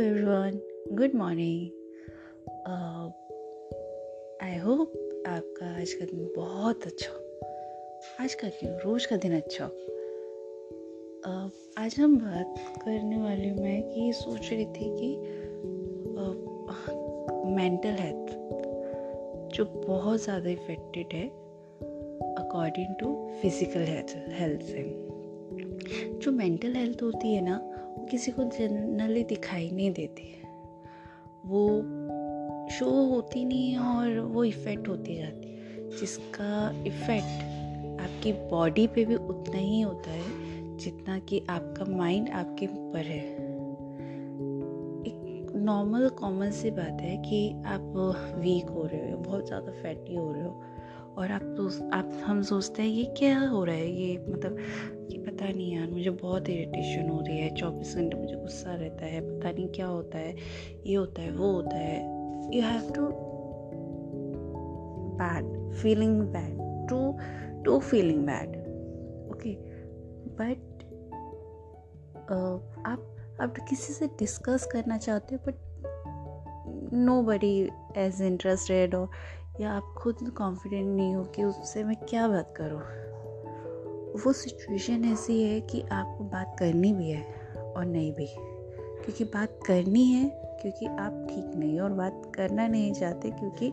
Hello everyone good morning I hope आपका आज का दिन बहुत अच्छा आज का क्यों रोज का दिन अच्छा uh, आज हम बात करने वाली मैं कि ये सोच रही थी कि मेंटल uh, हेल्थ जो बहुत ज़्यादा इफेक्टेड है अकॉर्डिंग टू फ़िज़िकल हेल्थ से। जो मेंटल हेल्थ होती है ना किसी को जनरली दिखाई नहीं देती वो शो होती नहीं और वो इफ़ेक्ट होती जाती जिसका इफ़ेक्ट आपकी बॉडी पे भी उतना ही होता है, जितना कि आपका माइंड आपके ऊपर है। एक नॉर्मल कॉमन सी बात है कि आप वीक हो रहे हो, बहुत ज़्यादा फैटी हो रहे हो और आप तो आप, हम सोचते हैं, ये क्या हो रहा है? ये मतलब कि पता नहीं यार, मुझे बहुत इरिटेशन हो रही है। चौबीस घंटे मुझे गुस्सा रहता है, पता नहीं क्या होता है, ये होता है, वो होता है। You have to bad feeling bad to to feeling bad okay but आप आप किसी से डिस्कस करना चाहते हो but nobody as interested और या आप खुद कॉन्फिडेंट नहीं हो कि उससे मैं क्या बात करूँ? वो सिचुएशन ऐसी है कि आपको बात करनी भी है और नहीं भी। क्योंकि बात करनी है, क्योंकि आप ठीक नहीं हो और बात करना नहीं चाहते क्योंकि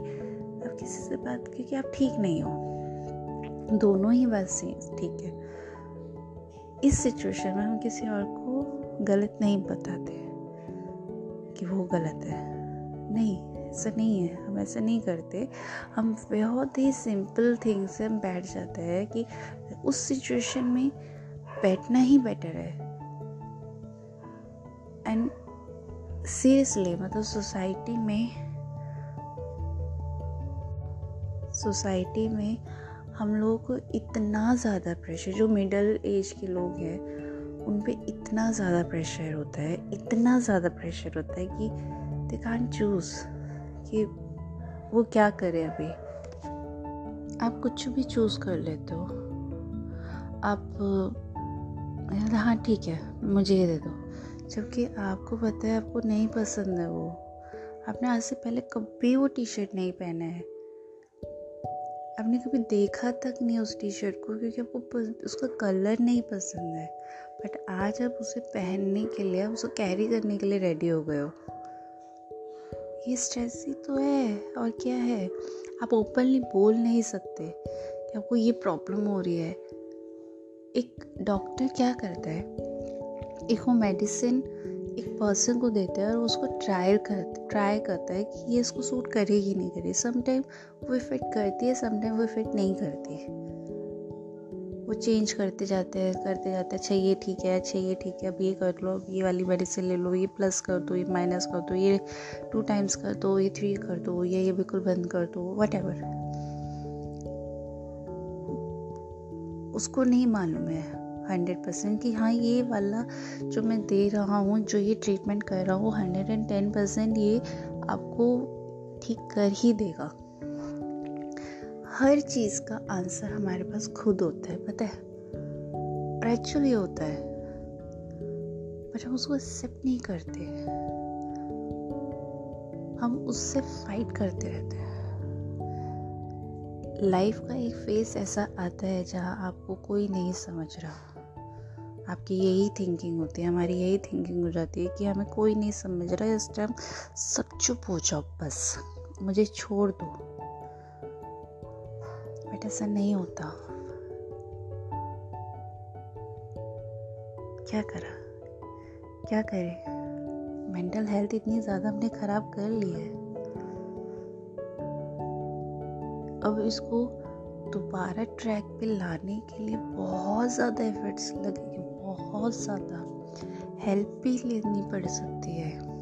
आप किसी से बात, क्योंकि आप ठीक नहीं हो। दोनों ही बात से ठीक है। इस सिचुएशन में हम किसी और को गलत नहीं बताते कि वो गलत है। नहीं। ऐसा नहीं है, हम ऐसा नहीं करते। हम बहुत ही सिंपल थिंग से हम बैठ जाते हैं कि उस सिचुएशन में बैठना ही बेटर है। एंड सीरियसली मतलब सोसाइटी में सोसाइटी में हम लोगों को इतना ज़्यादा प्रेशर जो मिडल एज के लोग हैं, उन पे इतना ज़्यादा प्रेशर होता है, इतना ज़्यादा प्रेशर होता है कि दे कान चूज़ कि वो क्या करे अभी? आप कुछ भी चूज़ कर लेते हो। आप हाँ ठीक है, मुझे ये दे दो। जबकि आपको पता है, आपको नहीं पसंद है वो। आपने आज से पहले कभी वो टी शर्ट नहीं पहना है। आपने कभी देखा तक नहीं उस टी शर्ट को, क्योंकि आपको उसका कलर नहीं पसंद है। बट आज आप उसे पहनने के लिए, आप उसे कैरी करने के लिए रेडी हो गए हो। ये स्ट्रेस ही तो है, और क्या है? आप ओपनली बोल नहीं सकते कि आपको ये प्रॉब्लम हो रही है। एक डॉक्टर क्या करता है? एक वो मेडिसिन एक पर्सन को देता है और उसको ट्रायल कर ट्राई करता है कि ये इसको सूट करेगी नहीं करेगी। समटाइम वो इफ़ेक्ट करती है समटाइम वो इफ़ेक्ट नहीं करती। वो चेंज करते जाते हैं, करते जाते हैं अच्छा ये ठीक है अच्छा ये ठीक है, अब ये कर लो ये वाली मेडिसिन ले लो, ये प्लस कर दो, ये माइनस कर दो, ये टू टाइम्स कर दो, ये थ्री कर दो, या, ये बिल्कुल बंद कर दो वट उसको नहीं मालूम है हंड्रेड परसेंट कि हाँ ये वाला जो मैं दे रहा हूँ, जो ये ट्रीटमेंट कर रहा हूँ हंड्रेड एंड टेन परसेंट ये आपको ठीक कर ही देगा। हर चीज़ का आंसर हमारे पास खुद होता है, पता है? एक्चुअली होता है। पर हम उसको एक्सेप्ट नहीं करते हम उससे फाइट करते रहते हैं। लाइफ का एक फेस ऐसा आता है जहाँ आपको कोई नहीं समझ रहा। आपकी यही थिंकिंग होती है, हमारी यही थिंकिंग हो जाती है कि हमें कोई नहीं समझ रहा है। इस टाइम सब चुप हो जाओ, बस। मुझे छोड़ दो। बट ऐसा नहीं होता। क्या करा? क्या करे? मेंटल हेल्थ इतनी ज़्यादा हमने ख़राब कर ली है। अब इसको दोबारा ट्रैक पे लाने के लिए बहुत ज़्यादा एफर्ट्स लगेंगे, बहुत ज़्यादा। हेल्प भी लेनी पड़ सकती है।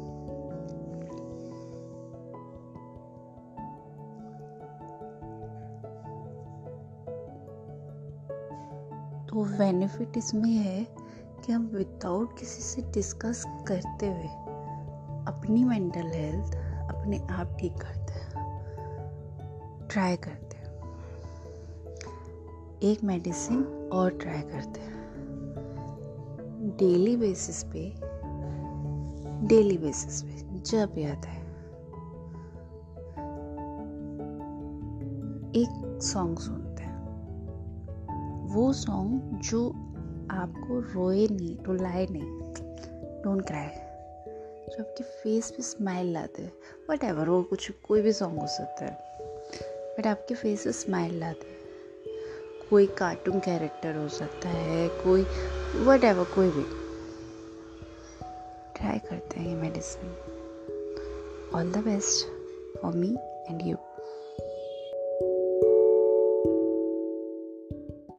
तो बेनिफिट इसमें है कि हम विदाउट किसी से डिस्कस करते हुए अपनी मेंटल हेल्थ अपने आप ठीक करते हैं। ट्राई करते हैं। एक मेडिसिन और ट्राई करते हैं। डेली बेसिस पे डेली बेसिस पे, जब याद है एक सॉन्ग सुनते हैं वो सॉन्ग जो आपको रोए नहीं, रुलाए नहीं डोंट क्राई जो आपके फेस पे स्माइल लाते वट एवर वो कुछ, कोई भी सॉन्ग हो सकता है बट आपके फेस पे स्माइल लाते कोई कार्टून कैरेक्टर हो सकता है, कोई वट एवर कोई भी. ट्राई करते हैं ये medicine all the best for me and you